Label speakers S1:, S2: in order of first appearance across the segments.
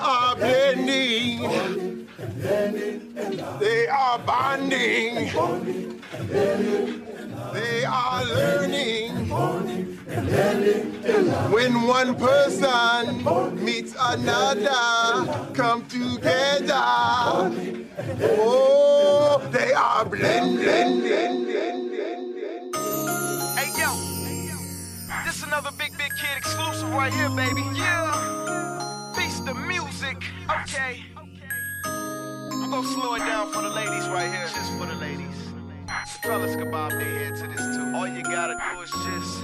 S1: are blending. They are bonding. They are learning. When one person meets another, come together. Oh, they are blending.
S2: Hey yo, this another Big Big Kid exclusive right here, baby. Yeah. Okay, okay. I'm gonna slow it down for the ladies right here, just for the ladies. Fellas can bob their head to this too. All you gotta do is just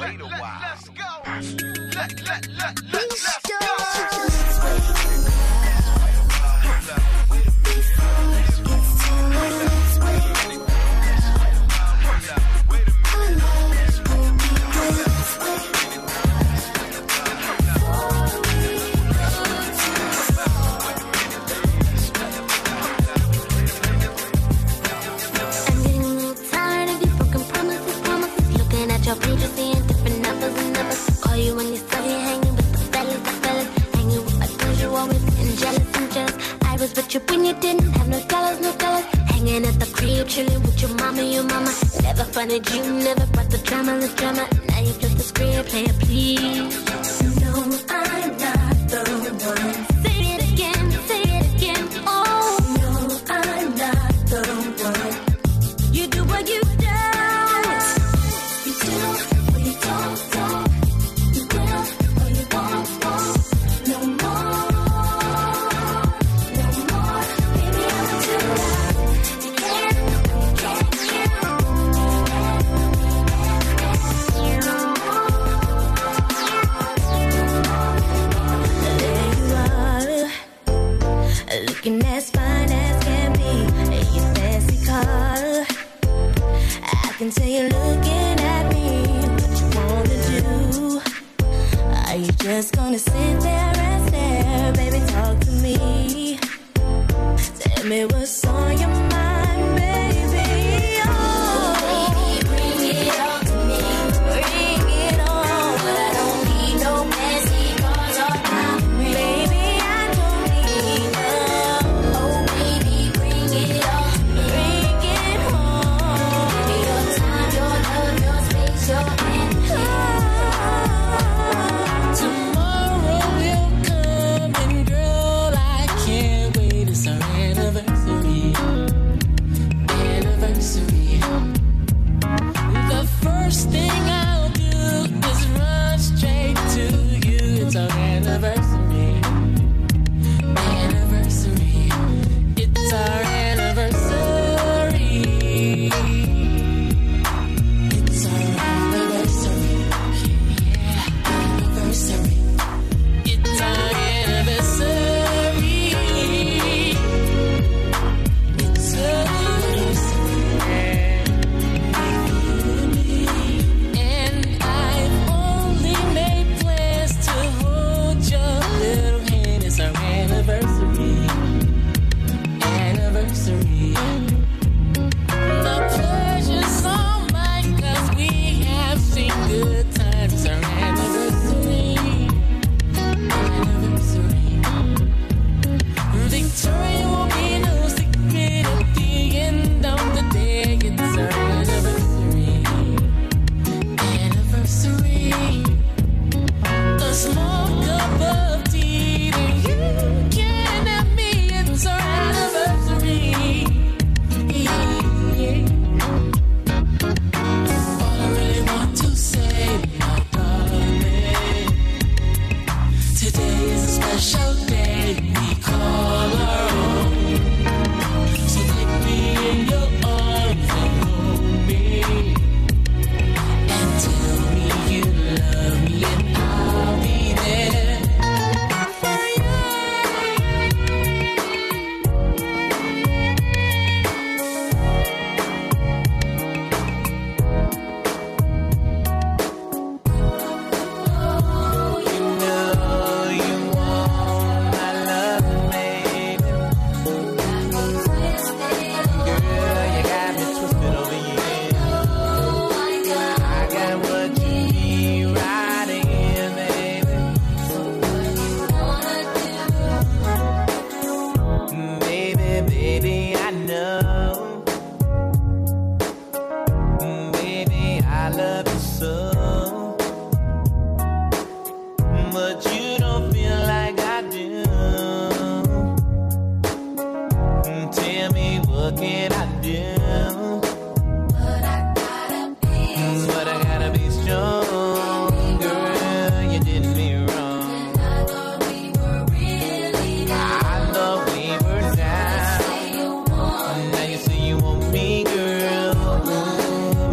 S2: wait a while. Let's go. Let, let, let, let, let's go.
S3: Funded you, never brought the drama, the drama. Now you flip the script, play it please. Can tell you're looking at me. What you wanna do? Are you just gonna sit there and stare? Baby, talk to me. Tell me what's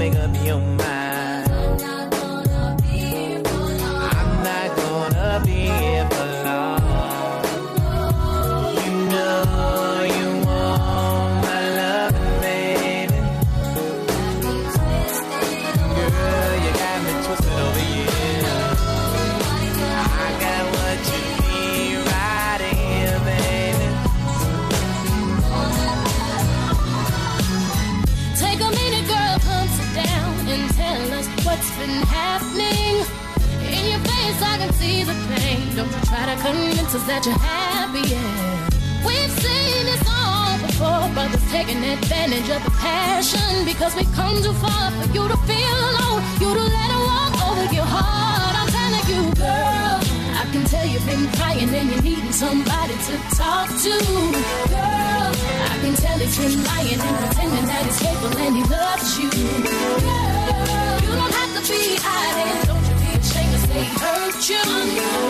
S4: Make up your mind.
S5: Advantage of the passion because we come too far for you to feel alone, you to let it walk over your heart. I'm telling you, girl, I can tell you've been crying and you're needing somebody to talk to, girl. I can tell he's been lying and pretending that he's faithful and he loves you, girl. You don't have to be hiding, don't you be ashamed to say he hurt you,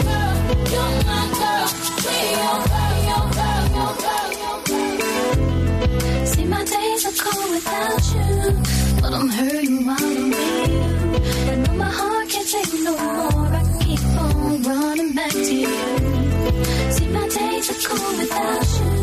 S5: girl. You're my girl, we your girl, your girl, your girl, your girl. See, my days are cold without you, but I'm hurting while I'm with you. And though my heart can't take no more, I keep on running back to you. See, my days are cold without you,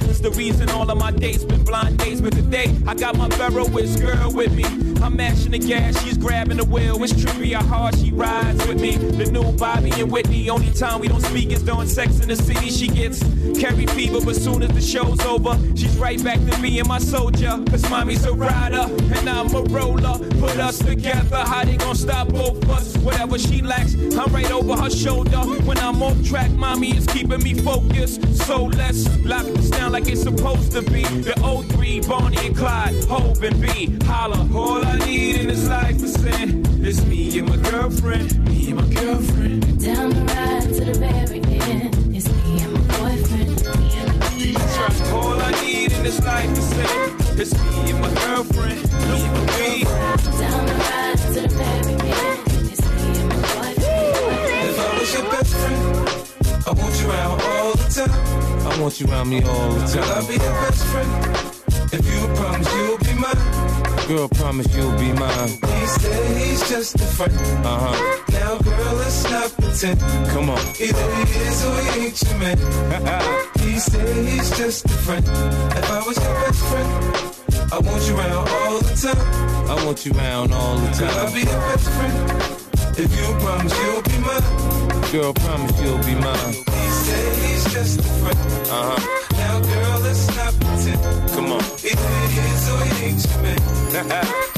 S6: necklace, the reason all of my dates been blind dates. But today, I got my Veroist girl with me. I'm mashing the gas, she's grabbing the wheel. It's trippy how hard she rides with me. The new Bobby and Whitney. Only time we don't speak is during sex in the city. She gets Carrie fever, but soon as the show's over, she's right back to being my soldier. Cause mommy's a rider and I'm a roller. Put us together, how they gonna stop both us? Whatever she lacks, I'm right over her shoulder. When I'm off track, mommy is keeping me focused. So let's lock this down like it's supposed to be. The 03, Bonnie and Clyde, Hov and B. Holla, all I need in this life is sin. It's me and my girlfriend, me and my girlfriend.
S5: Down the ride to the very end. It's me and my boyfriend. Me and my boyfriend.
S6: All I need in this life is sin. It's me and my girlfriend, me and my weed.
S5: Down the ride to the very end. It's me and my boyfriend.
S7: If I was your best friend, I want you around all the time.
S8: I want you around me all the
S7: Girl, I'll be your best friend. If you promise you'll be mine.
S8: Girl, promise you'll be mine.
S7: He said he's just a friend.
S8: Uh huh.
S7: Now, girl, let's not pretend.
S8: Come on.
S7: Either he is or he ain't your man. He said he's just a friend. If I was your best friend, I want you around all the time.
S8: I want you around all the time.
S7: Girl, I'll be your best friend. If you promise you'll be mine.
S8: Girl, promise you'll be mine.
S7: He said just a friend.
S8: Uh huh.
S7: Now, girl, let's not pretend.
S8: Come on.
S7: Either he is or ain't your man.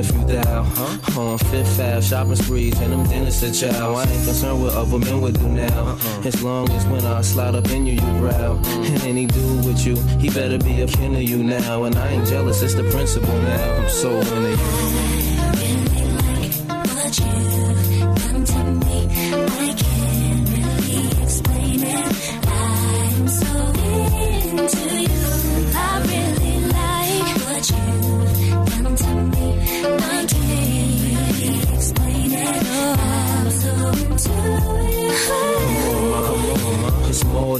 S4: a few thou? Huh? On Fifth Ave, shopping sprees, and them dinners to chow. I ain't concerned what other men would do now. Uh-uh. As long as when I slide up in you, you growl. And any dude with you, he better be a kin of you now. And I ain't jealous, it's the principle now. I'm so into you.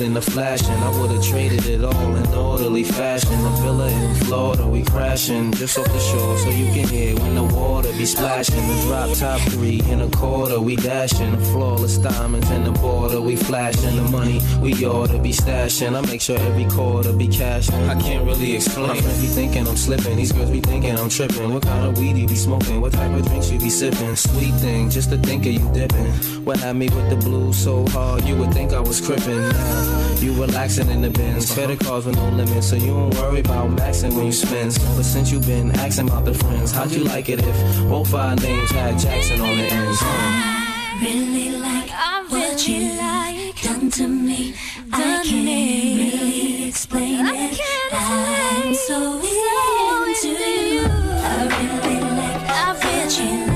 S4: In the flashing. I would've traded it all in orderly fashion. The villa in Florida, we crashing just off the shore so you can hear when the water be splashing. The drop top three in a quarter, we dashing. The flawless diamonds in the border, we flashing. The money we oughta be stashing. I make sure every quarter be cashing. I can't really explain. My friends be thinking I'm slipping. These girls be thinking I'm tripping. What kind of weed you be smoking? What type of drinks you be sipping? Sweet thing, just to think of you dipping. What had me with the blues so hard, you would think I was crippin'. Now, you relaxing in the Benz. Credit cards with no limits, so you don't worry about maxing when you spend. But since you been asking about the friends, how'd you like it if both our names had Jackson on the ends?
S3: I really like I really what you like done to me. Done I can't me. really explain I it. I'm so into you. I really like I what you
S9: like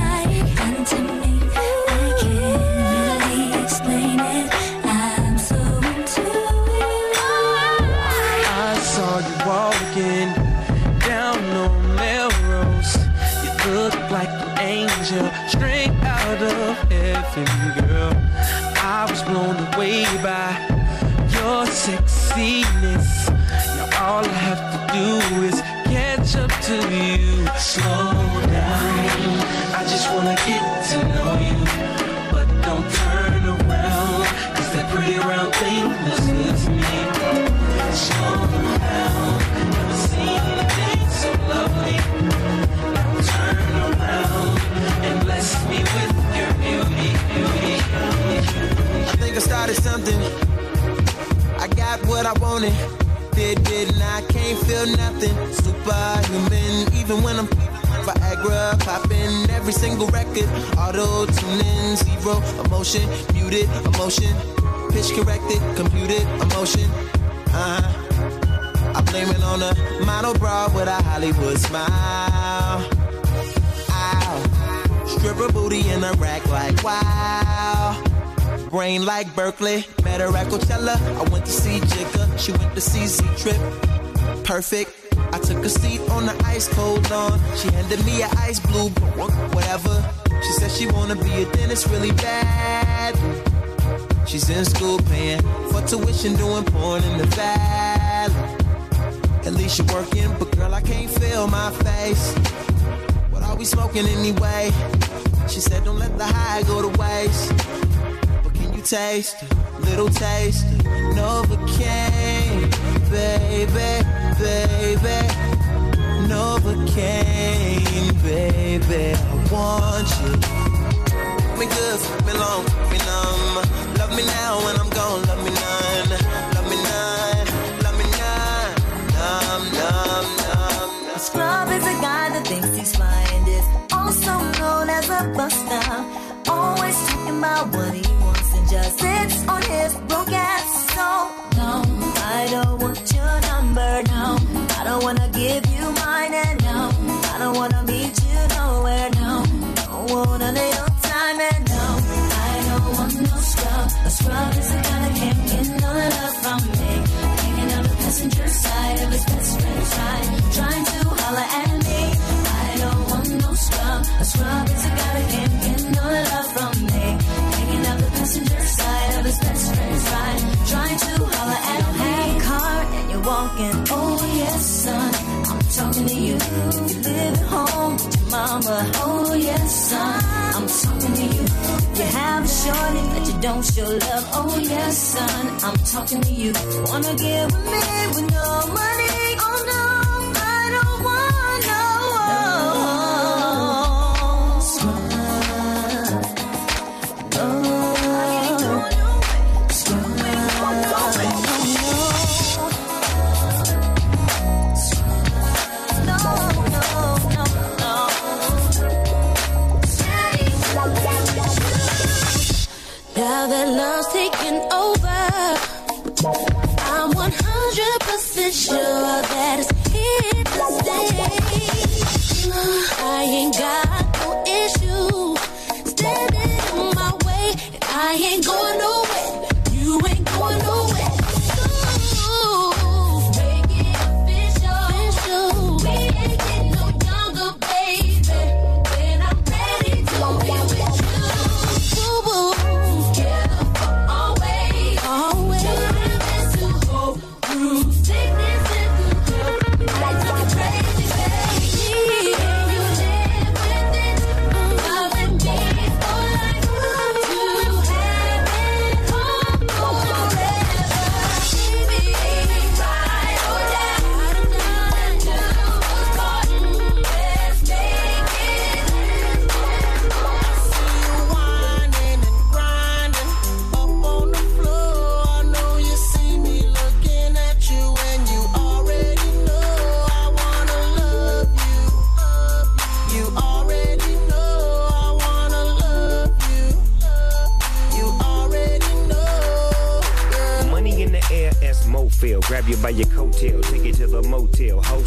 S9: by your sexiness. Now all I have to do is
S10: feel nothing. Superhuman, even when I'm Viagra popping every single record. Auto tuning, zero emotion, muted emotion, pitch corrected, computed emotion. Uh huh. I blame it on a mono bra with a Hollywood smile. Ow. Stripper booty in a rack like wow. Brain like Berkeley, met her at Coachella. I went to see Jigga, she went to see Z Trip. Perfect. I took a seat on the ice cold lawn. She handed me an ice blue, whatever. She said she wanna be a dentist really bad. She's in school paying for tuition, doing porn in the valley. At least you're working, but girl, I can't feel my face. What are we smoking anyway? She said, don't let the high go to waste. But can you taste a little taste Novocaine, baby, baby? Novocaine, baby, I want you. Me good, me long, me numb. Love me now when I'm gone, love me none. Love me none, love me none. Numb, numb, numb, numb.
S11: Scrub is a guy that thinks he's and is also known as a buster. Always talking about what he wants and just sits on his broke ass. Number, no. I don't wanna give you mine, and no, I don't wanna meet you nowhere, no. Don't want none of your time, and no, I don't want no scrub. A scrub is a shorty that you don't show love. Oh yes, son. I'm talking to you. Wanna get with me with no money?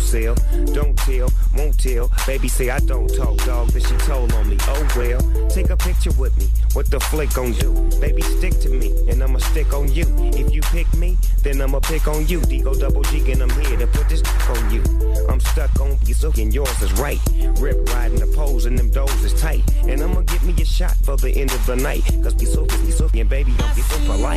S12: Wholesale. Don't tell, won't tell. Baby say I don't talk, dog. Then she told on me. Oh well, take a picture with me. What the flick gon' do? Baby, stick to me, and I'ma stick on you. If you pick me, then I'ma pick on you. D-O double G, and I'm here to put this on you. I'm stuck on you, so and yours is right. Rip riding the poles, and them doors is tight. And I'ma get me a shot for the end of the night. Cause be so, be so, and baby, don't be so polite.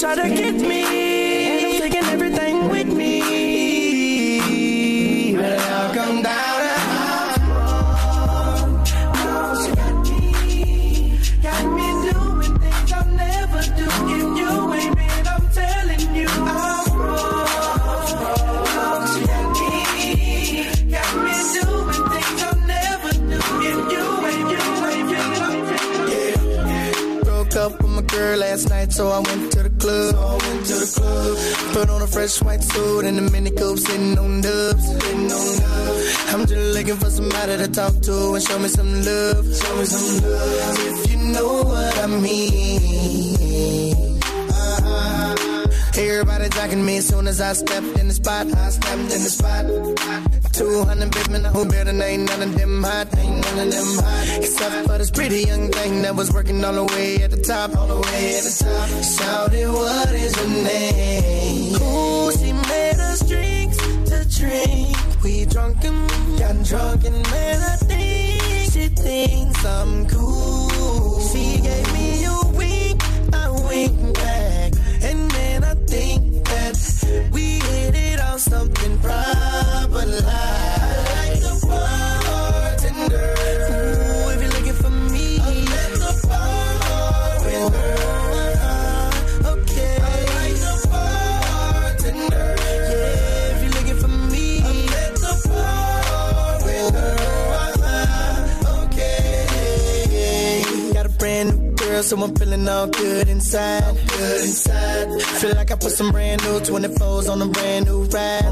S13: Try to get me. Put on a fresh white suit and a mini coupe, sitting on dubs. I'm just looking for somebody to talk to and show me some love. Show me some love. If you know what I mean. Everybody jacking me as soon as I stepped in the spot. I stepped in the spot. 200 bitchmen, who better ain't none of them hot. Ain't none of them hot. Except for this pretty young thing that was working all the way at the top. All the way at the top. Shouted, what is your name? Ooh, she made us drinks to drink. We drunk and got drunk and man, I think she thinks I'm cool. She gave me so I'm feeling all good inside. Good inside. Feel like I put some brand new 24s on a brand new ride.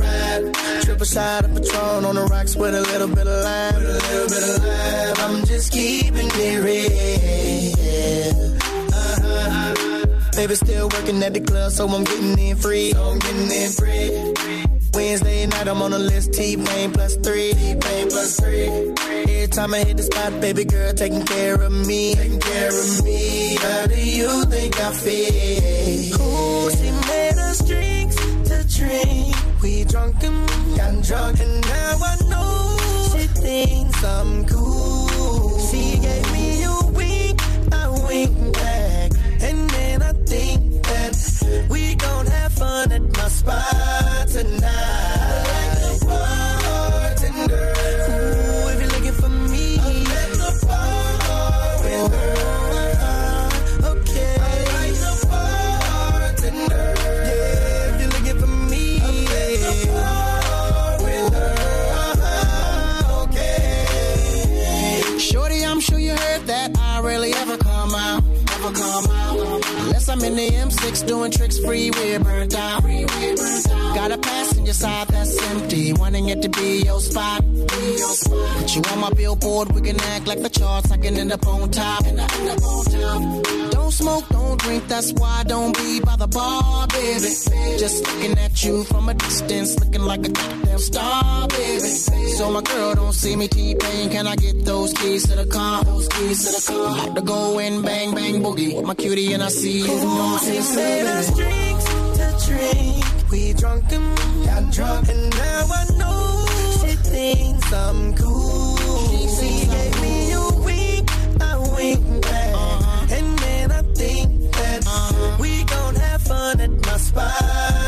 S13: Ride. Triple shot of Patron on the rocks with a little bit of lime. With a little bit of lime. I'm just keeping it real. Uh-huh. Baby still working at the club, so I'm getting in free. So I'm getting in free. I'm on the list. T-Pain plus three. T-Pain plus three. Every time I hit the spot, baby girl taking care of me. Taking care of me. How do you think I feel? Ooh, she made us drinks to drink. We drunk and got drunk, and now I know she thinks I'm cool. She gave me a wink, I wink back, and then I think that we gon' have fun at my spot in M6 doing tricks free, we're burnt out. Got a pass in your side that's empty, wanting it to be your spot. Put you on my billboard, we can act like the charts, I can end up on top don't smoke, don't drink, that's why I don't be by the bar, baby. Just looking at you from a distance, looking like a goddamn star, baby. So my girl don't see me T-Pain, can I get those keys to the car? Those keys to the car. About to go in, bang, bang, boogie. My cutie and I see cool, you. Know,
S11: made us drinks to drink.
S13: We drunk and got drunk, and now I know she thinks I'm cool. She, she gave me a wink, a wink back. fun at my spot.